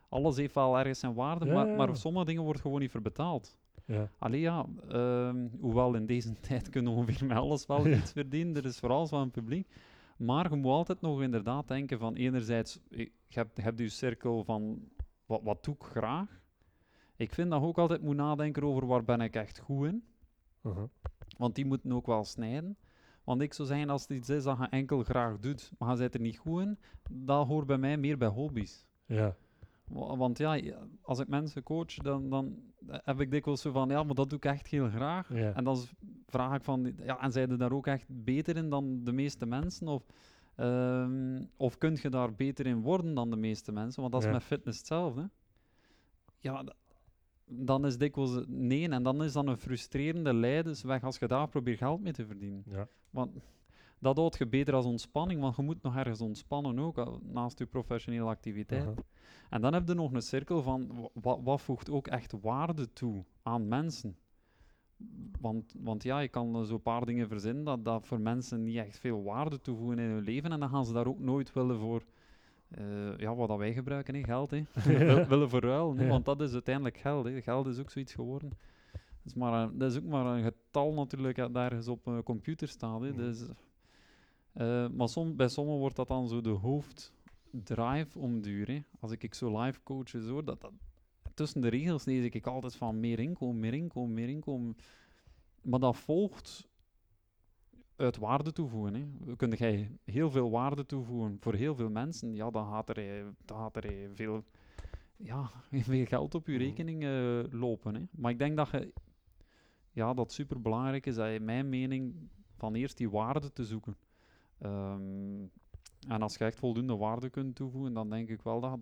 Alles heeft wel ergens zijn waarde, Ja, maar, ja, maar sommige dingen wordt gewoon niet voor betaald. ja, Allee ja, ehm, hoewel in deze tijd kunnen we ongeveer met alles wel Ja. iets verdienen, er is voor alles wel een publiek. Maar je moet altijd nog inderdaad denken van enerzijds, eh, je hebt, je hebt je cirkel van wat, wat doe ik graag. Ik vind dat je ook altijd moet nadenken over waar ben ik echt goed in. uh-huh. Want die moeten ook wel snijden. Want ik zou zeggen, als het iets is dat je enkel graag doet, maar je bent er niet goed in, dat hoort bij mij meer bij hobby's. ja, Wa- Want ja, als ik mensen coach, dan, dan heb ik dikwijls zo van, ja, maar dat doe ik echt heel graag. ja, En dan vraag ik van, ja, en zijn er daar ook echt beter in dan de meeste mensen? Of, Ehm, of kun je daar beter in worden dan de meeste mensen? Want dat is Ja. met fitness hetzelfde. Ja, dan is dikwijls nee. En dan is dan een frustrerende lijdensweg als je daar probeert geld mee te verdienen. Ja. Want dat houdt je beter als ontspanning, want je moet nog ergens ontspannen ook, al- naast je professionele activiteit. En dan heb je nog een cirkel van wat, wat voegt ook echt waarde toe aan mensen. Want, want ja, je kan eh, zo'n paar dingen verzinnen dat, dat voor mensen niet echt veel waarde toevoegen in hun leven. En dan gaan ze daar ook nooit willen voor, eh, ja, wat dat wij gebruiken, hè, geld, hè. Wil- willen Ja. Want dat is uiteindelijk geld. Hè. Geld is ook zoiets geworden. Dat is, maar een- dat is ook maar een getal natuurlijk dat ergens op een computer staat. Hè. Mhm. Dus, eh, maar som, bij sommigen wordt dat dan zo de hoofddrive om duur. Hè. Als ik, ik zo live coaches hoor, dat, dat, tussen de regels lees ik altijd van meer inkomen, meer inkomen, meer inkomen. Maar dat volgt uit waarde toevoegen. Hè. Kun jij heel veel waarde toevoegen voor heel veel mensen, ja, dan gaat er, eh, dan gaat er eh, veel, ja, veel geld op je Mhm. rekening eh, lopen. Hè. Maar ik denk dat je, ja, dat super belangrijk is, dat je, mijn mening, van eerst die waarde te zoeken. Ehm, en als je echt voldoende waarde kunt toevoegen, dan denk ik wel dat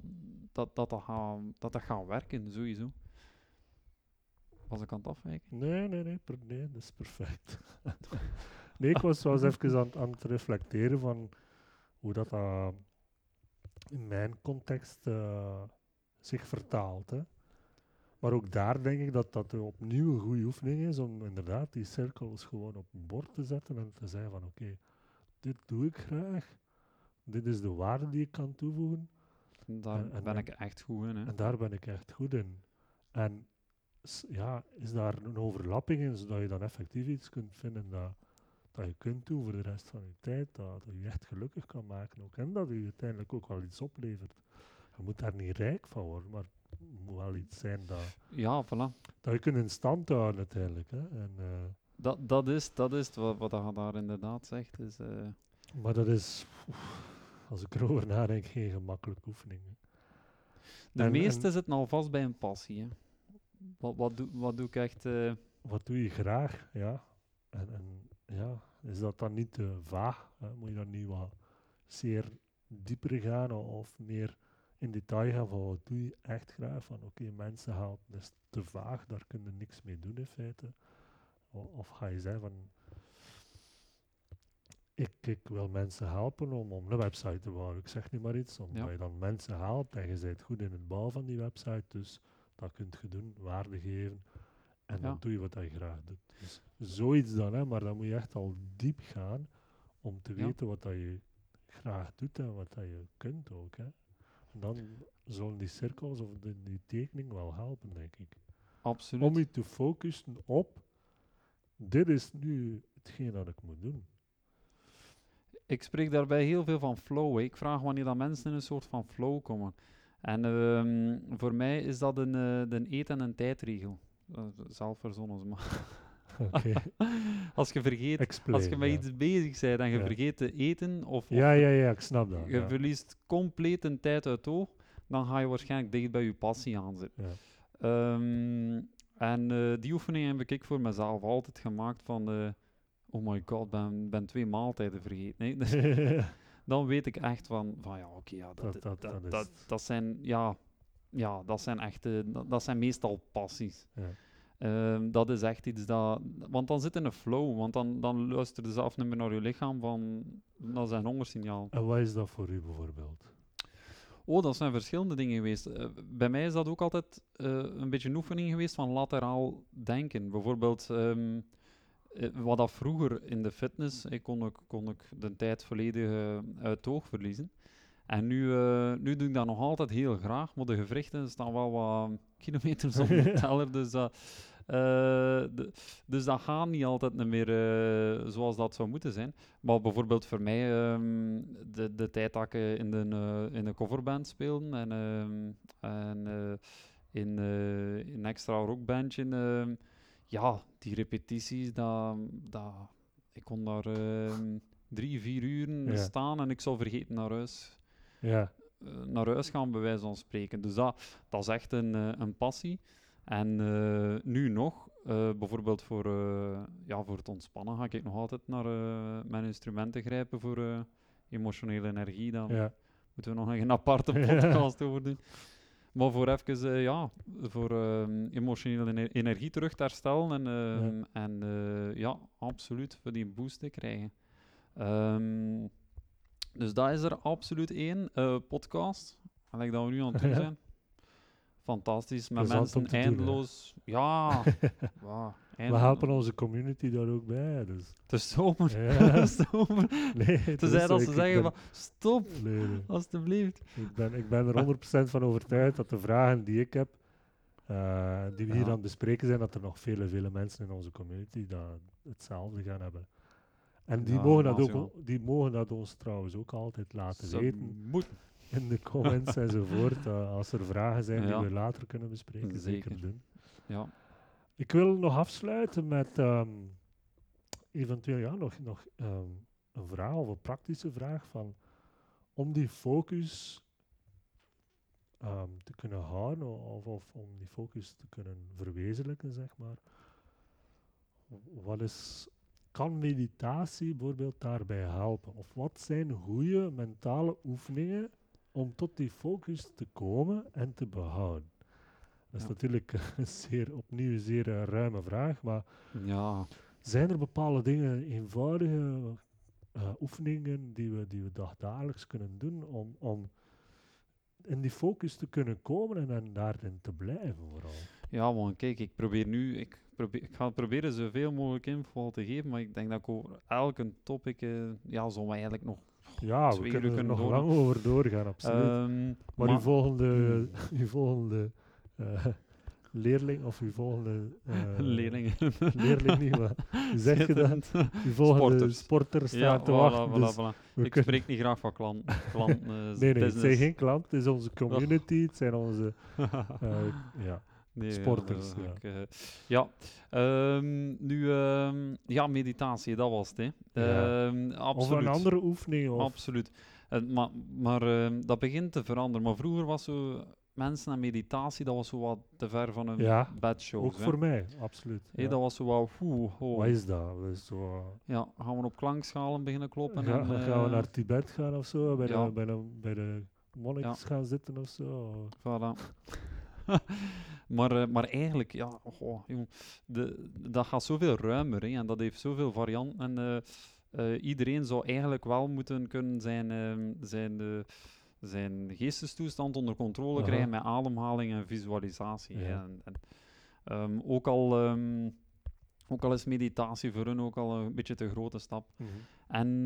dat, dat, dat, gaat, dat, dat gaat werken, sowieso. Was ik aan het afwijken? Nee, nee, nee, nee, dat is perfect. nee, ik was, was even aan, aan het reflecteren van hoe dat eh, in mijn context eh, zich vertaalt. Hè. Maar ook daar denk ik dat dat opnieuw een goede oefening is om inderdaad die cirkels gewoon op een bord te zetten en te zeggen van oké, dit doe ik graag. Dit is de waarde die ik kan toevoegen. Daar En- en- ben en- ik echt goed in. Hè. En daar ben ik echt goed in. En ja, is daar een overlapping in, zodat je dan effectief iets kunt vinden dat, dat je kunt doen voor de rest van je tijd, dat, dat je echt gelukkig kan maken ook. En dat je uiteindelijk ook wel iets oplevert. Je moet daar niet rijk van worden, maar het moet wel iets zijn dat, Ja, voilà. dat je kunt in stand houden uiteindelijk. Hè. En, eh, Dat, dat is, dat is wat, wat je daar inderdaad zegt. Is, eh, maar dat is, als ik erover nadenk, geen gemakkelijke oefening. hè. de En- meeste en- zitten al vast bij een passie. Hè. Wat, wat, doe, wat doe ik echt... eh, wat doe je graag, ja. En, en ja, is dat dan niet te vaag? Hè? Moet je dan niet wat zeer dieper gaan of meer in detail gaan van wat doe je echt graag? Van oké, mensen helpen, dat is te vaag, daar kun je niks mee doen in feite. O- Of ga je zeggen van ik, ik wil mensen helpen om, om een website te bouwen. Ik zeg nu maar iets, omdat Ja. je dan mensen helpt en je bent goed in het bouwen van die website, dus dat kunt je doen, waarde geven. En dan doe je wat je graag doet. Dus zoiets dan, hè, maar dan moet je echt al diep gaan om te weten wat dat je graag doet en wat dat je kunt ook. Hè. En dan zullen die cirkels of de, die tekening wel helpen, denk ik. absoluut. Om je te focussen op, dit is nu hetgeen dat ik moet doen. Ik spreek daarbij heel veel van flow. Ik vraag wanneer dat mensen in een soort van flow komen. En ehm, voor mij is dat een, eh, een eet- en een tijdregel. Uh, zelf verzonnen, maar als je vergeet, explain. als je met ja. iets bezig bent en je Ja. vergeet te eten of, of Ja, ja, ja, ik snap dat. je Ja. verliest compleet een tijd uit oog, dan ga je waarschijnlijk dicht bij je passie aan zitten. Ja. Ehm, en eh, die oefening heb ik voor mezelf altijd gemaakt van, eh, oh my god, ben, ben twee maaltijden vergeten. Dus dan weet ik echt van, van ja, oké, ja, dat, Dat- dat, dat- dat, dat dat, is dat zijn, ja, ja, dat zijn echt, eh, dat, zijn meestal passies. Ja. Ehm, dat is echt iets dat, want dan zit in een flow, want dan, dan luister je zelf niet meer naar je lichaam van, dat is een hongersignaal. En wat is dat voor u bijvoorbeeld? Oh, dat zijn verschillende dingen geweest. Eh, bij mij is dat ook altijd eh, een beetje een oefening geweest van lateraal denken. Bijvoorbeeld, ehm, eh, wat dat vroeger in de fitness, ik kon, ik, kon ik de tijd volledig uit het oog verliezen. En nu, eh, nu doe ik dat nog altijd heel graag, maar de gewrichten staan wel wat kilometers op de teller. Dus, dat de- dus dat gaat niet altijd meer eh, zoals dat zou moeten zijn. Maar bijvoorbeeld voor mij, ehm, de, de tijd dat ik in de, in de coverband speelde en, ehm, en in eh, een extra rockbandje, ehm, ja, die repetities, dat, dat, ik kon daar drie, vier uren Ja. staan en ik zou vergeten naar huis, Ja, eh, naar huis gaan, bij wijze van spreken. Dus dat, dat is echt een, eh, een passie. En eh, nu nog, bijvoorbeeld voor, ja, voor het ontspannen, ga ik nog altijd naar mijn instrumenten grijpen voor, emotionele energie, dan Ja. moeten we nog een aparte Ja. podcast over doen. Maar voor even, ja, voor emotionele ener- energie terug te herstellen en, ehm, en eh, ja, absoluut voor die boost te krijgen. Ehm, dus dat is er absoluut één. eh, podcast, gelijk dat we nu aan het doen zijn. Fantastisch, met Plezant mensen hè. eindeloos. ja, We helpen onze community daar ook bij. Dus. Het is zomer. Ja. Het is zomer. Nee, het is Tenzij dat ze zeggen van, stop, nee, nee. alstublieft. Ik ben, ik ben er 100% van overtuigd dat de vragen die ik heb, eh, die we hier Ja. aan het bespreken zijn, dat er nog vele, vele mensen in onze community dat hetzelfde gaan hebben. En die, Ja, mogen, dat naast ook, die mogen dat ons trouwens ook altijd laten Ze weten in de comments enzovoort. eh, als er vragen zijn die we later kunnen bespreken, zeker, Zeker. doen. Ja. Ik wil nog afsluiten met ehm, eventueel ja, nog, nog ehm, een vraag of een praktische vraag van om die focus ehm, te kunnen houden of, of om die focus te kunnen verwezenlijken, zeg maar. Wat is, kan meditatie bijvoorbeeld daarbij helpen? Of wat zijn goede mentale oefeningen om tot die focus te komen en te behouden? Dat is Ja. natuurlijk een zeer, opnieuw een zeer eh, ruime vraag, maar ja, zijn er bepaalde dingen, eenvoudige eh, oefeningen die we, die we dagdagelijks kunnen doen om, om in die focus te kunnen komen en, dan daarin te blijven vooral? ja, want kijk, ik probeer nu, ik, probeer, ik ga proberen zoveel mogelijk info te geven, maar ik denk dat ik over elke topic, eh, ja, zullen we eigenlijk nog... Ja, we kunnen er nog door. lang over doorgaan, absoluut. Ehm, maar, uw volgende, uw volgende eh, leerling of uw volgende... eh, leerlingen. Leerling niet, maar zeg je dat? Uw volgende Sporters. sporter staat Ja, te voilà, wachten. voilà, dus voilà. we Ik kunnen- spreek niet graag van klant, klanten. eh, Nee, nee, het zijn geen klant, het is onze community, het zijn onze... ja. Nee, Sporters, ja. ja. ik, eh, ja. Ehm, nu, ehm, ja, meditatie, dat was het. Hè. Ja. Ehm, Of absoluut. een andere oefening. Of, Absoluut. Maar maar dat begint te veranderen. Maar vroeger was zo mensen en meditatie, dat was zo wat te ver van een Ja, bedshow. ook voor mij, absoluut. Ja. dat was zo wat, oeh, oh. Wat is dat? Dat is zo, Ja, gaan we op klankschalen beginnen kloppen? ga- en, gaan we eh, naar Tibet gaan of zo? Bij, ja. de, bij, de, bij de monniks gaan zitten of zo? Voilà. maar, eh, maar eigenlijk, ja, jong, de, dat gaat zoveel ruimer hè, en dat heeft zoveel varianten. En eh, eh, iedereen zou eigenlijk wel moeten kunnen zijn, ehm, zijn, zijn geestestoestand onder controle Aha. krijgen met ademhaling en visualisatie. Ja. En, en, ehm, ook, al, ehm, ook al is meditatie voor hun ook al een beetje te grote stap. Mhm. En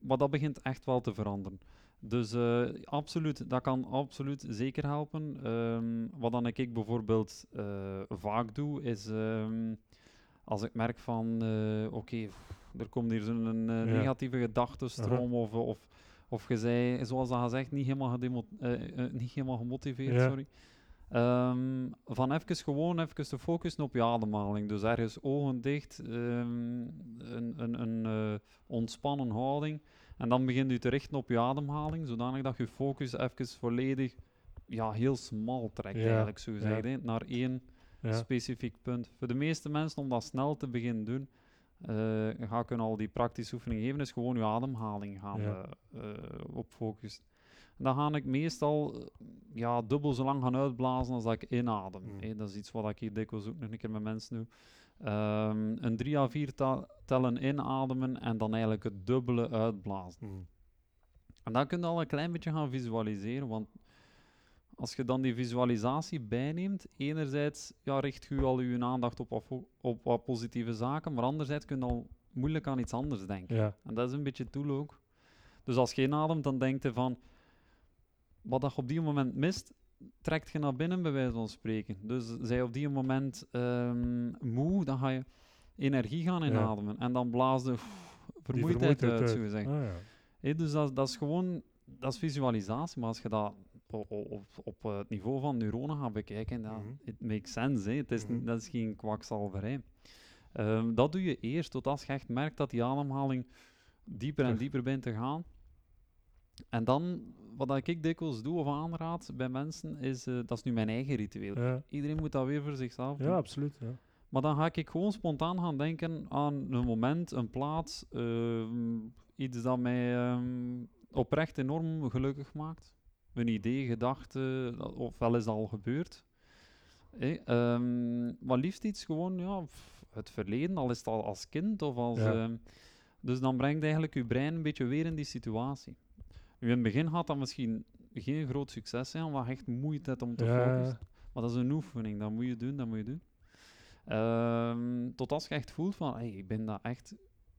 maar dat begint echt wel te veranderen. Dus eh, absoluut, dat kan absoluut zeker helpen. Ehm, wat dan ik bijvoorbeeld eh, vaak doe, is ehm, als ik merk van, eh, oké, er komt hier zo'n Ja. negatieve gedachtenstroom of, of, of je zei, zoals dat gezegd, niet helemaal, niet helemaal gemotiveerd, Ja. sorry. Ehm, van even gewoon even te focussen op je ademhaling. Dus ergens ogen dicht, een, een, een ontspannen houding. En dan begint u te richten op je ademhaling, zodanig dat je focus even volledig ja, heel smal trekt, Ja, eigenlijk zo gezegd, naar één Ja. specifiek punt. Voor de meeste mensen, om dat snel te beginnen doen, eh ga ik hun al die praktische oefeningen geven, is gewoon je ademhaling gaan Ja. eh, eh, op focussen. En dan ga ik meestal ja, dubbel zo lang gaan uitblazen als dat ik inadem. Mm. Dat is iets wat ik hier dikwijls ook nog een keer met mensen doe. Ehm, een drie à vier ta- tellen inademen en dan eigenlijk het dubbele uitblazen. Mhm. En dan kun je al een klein beetje gaan visualiseren, want als je dan die visualisatie bijneemt, enerzijds ja, richt je al je aandacht op, op wat positieve zaken, maar anderzijds kun je al moeilijk aan iets anders denken. Ja. En dat is een beetje het doel ook. Dus als je inademt, dan denk je van, wat dat je op die moment mist, trekt je naar binnen, bij wijze van spreken. Dus zij op die moment ehm, moe, dan ga je energie gaan Ja. inademen. En dan blaas de vermoeidheid uit, uit. zo gezegd. Ah, ja. Dus dat, dat is gewoon, dat is visualisatie, maar als je dat op, op, op het niveau van neuronen gaat bekijken, dan Mhm. it makes sense. Het is, Mhm. dat is geen kwakzalverij. Ehm, dat doe je eerst, tot als je echt merkt dat die ademhaling dieper en dieper begint te gaan. En dan, wat ik dikwijls doe of aanraad bij mensen, is, eh, dat is nu mijn eigen ritueel. Ja. Iedereen moet dat weer voor zichzelf doen. ja, absoluut. Ja. Maar dan ga ik gewoon spontaan gaan denken aan een moment, een plaats, ehm, iets dat mij ehm, oprecht enorm gelukkig maakt. Een idee, gedachte, ofwel is dat al gebeurd. Hé, ehm, maar liefst iets gewoon, ja, het verleden, al is het al als kind of als... Ja. ehm, dus dan brengt eigenlijk je brein een beetje weer in die situatie. In het begin gaat dat misschien geen groot succes zijn, omdat je echt moeite hebt om te Ja. focussen. Maar dat is een oefening, dat moet je doen, dat moet je doen. Ehm, tot als je echt voelt van, hey, ik ben dat echt,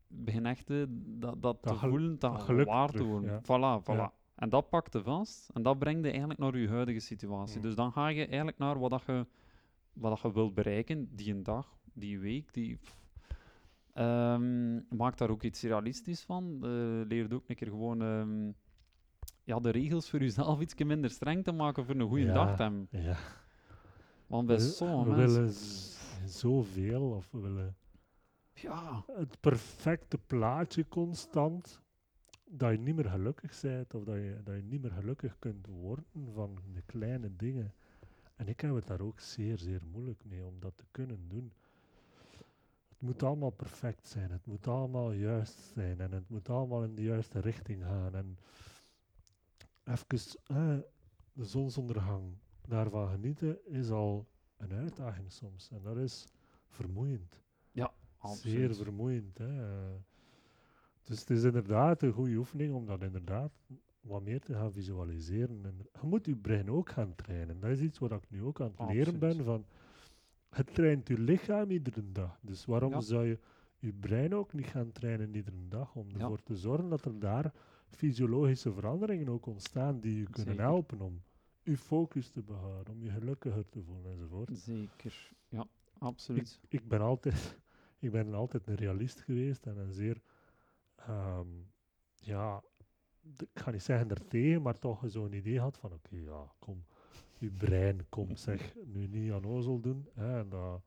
begin echt eh, dat, dat, te voelen, dat, dat waar te worden. ja. Voilà, voilà. Ja. En dat pakt je vast en dat brengt je eigenlijk naar je huidige situatie. Mm. Dus dan ga je eigenlijk naar wat, dat je, wat dat je wilt bereiken, die een dag, die week, die... Ehm, maak daar ook iets realistisch van. Eh leer ook een keer gewoon ehm, ja, de regels voor jezelf iets minder streng te maken voor een goede Ja. dag te hebben. Ja. Want bij sommige we mensen... willen zoveel, of we willen Ja, het perfecte plaatje constant, dat je niet meer gelukkig bent, of dat je, dat je niet meer gelukkig kunt worden van de kleine dingen. En ik heb het daar ook zeer, zeer moeilijk mee om dat te kunnen doen. Het moet allemaal perfect zijn, het moet allemaal juist zijn en het moet allemaal in de juiste richting gaan. En even eh, de zonsondergang, daarvan genieten, is al een uitdaging soms. En dat is vermoeiend. Zeer absoluut. vermoeiend. Hè. Dus het is inderdaad een goede oefening om dat inderdaad wat meer te gaan visualiseren. En je moet je brein ook gaan trainen. Dat is iets wat ik nu ook aan het leren ben. Van, het traint je lichaam iedere dag. Dus waarom Ja. zou je je brein ook niet gaan trainen iedere dag? Om Ja. ervoor te zorgen dat er daar fysiologische veranderingen ook ontstaan die je kunnen Zeker. helpen om je focus te behouden, om je gelukkiger te voelen enzovoort. Zeker, ja, absoluut. ik ben altijd, ik ben altijd een realist geweest en een zeer, ehm, ja, ik ga niet zeggen daartegen, maar toch zo'n idee had van, oké, ja, kom, je brein, kom, zeg, nu niet aan ozel doen, hè, en dat,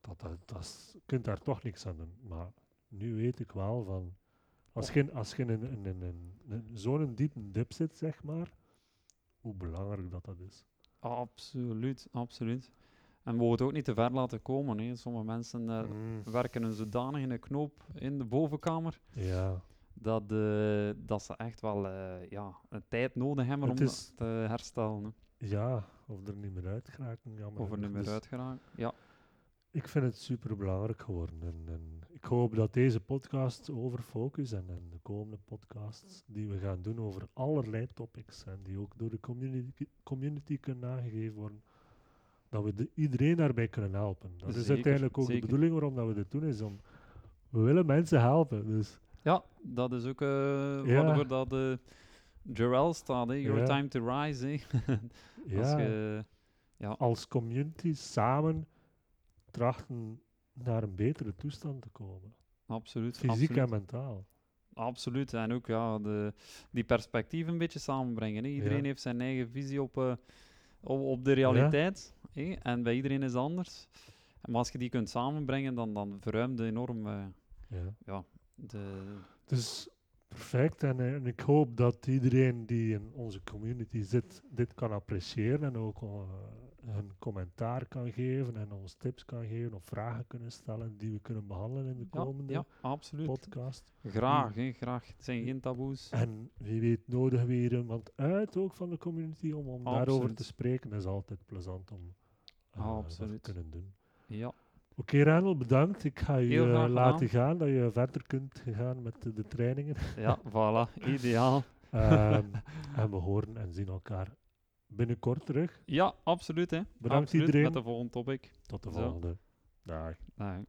dat, dat, je kunt daar toch niks aan doen. Maar nu weet ik wel van, als je, als je in, zo'n diepe dip zit, zeg maar, hoe belangrijk dat dat is. Absoluut, absoluut. En we het ook niet te ver laten komen. Hè. Sommige mensen eh, Mm, werken een zodanig in een knoop in de bovenkamer ja. dat, eh, dat ze echt wel eh, ja, een tijd nodig hebben Het om dat te herstellen. Hè. Ja, of er niet meer uit geraken. jammer Of er niet meer Dus uit. Ja, Ik vind het super belangrijk geworden. En, en hoop dat deze podcast over focus en, en de komende podcasts die we gaan doen over allerlei topics en die ook door de community, community kunnen aangegeven worden, dat we de, iedereen daarbij kunnen helpen. Dat is uiteindelijk ook zeker. de bedoeling waarom dat we dit doen, is om we willen mensen helpen. Dus ja dat is ook eh Ja. waarvoor dat eh Jarrell staat. Hè. Your Ja. time to rise. Hè. Als ja, als community samen trachten naar een betere toestand te komen. absoluut. Fysiek absoluut. en mentaal. Absoluut. En ook ja, de, die perspectieven een beetje samenbrengen. Hè. Iedereen Ja. heeft zijn eigen visie op, eh, op, op de realiteit. hè. En bij iedereen is het anders. Maar als je die kunt samenbrengen, dan, dan verruimt enorm eh, Ja. de... Dus perfect. En, eh, en ik hoop dat iedereen die in onze community zit, dit kan appreciëren en ook eh, hun commentaar kan geven en ons tips kan geven of vragen kunnen stellen die we kunnen behandelen in de Ja, komende ja, absoluut. podcast. Graag, hè, graag. Het zijn geen taboes. En wie weet nodigen we hier iemand uit ook van de community om, om daarover te spreken. Dat is altijd plezant om dat te Absoluut. kunnen doen. Ja, Oké, Randall, bedankt. Ik ga je eh, laten gaan, dat je verder kunt gaan met de, de trainingen. ja voilà. Ideaal. Ehm, en we horen en zien elkaar binnenkort terug. Ja, absoluut. Hè. Bedankt absoluut. iedereen. Met de volgende topic. Tot de volgende. Dag. Nou,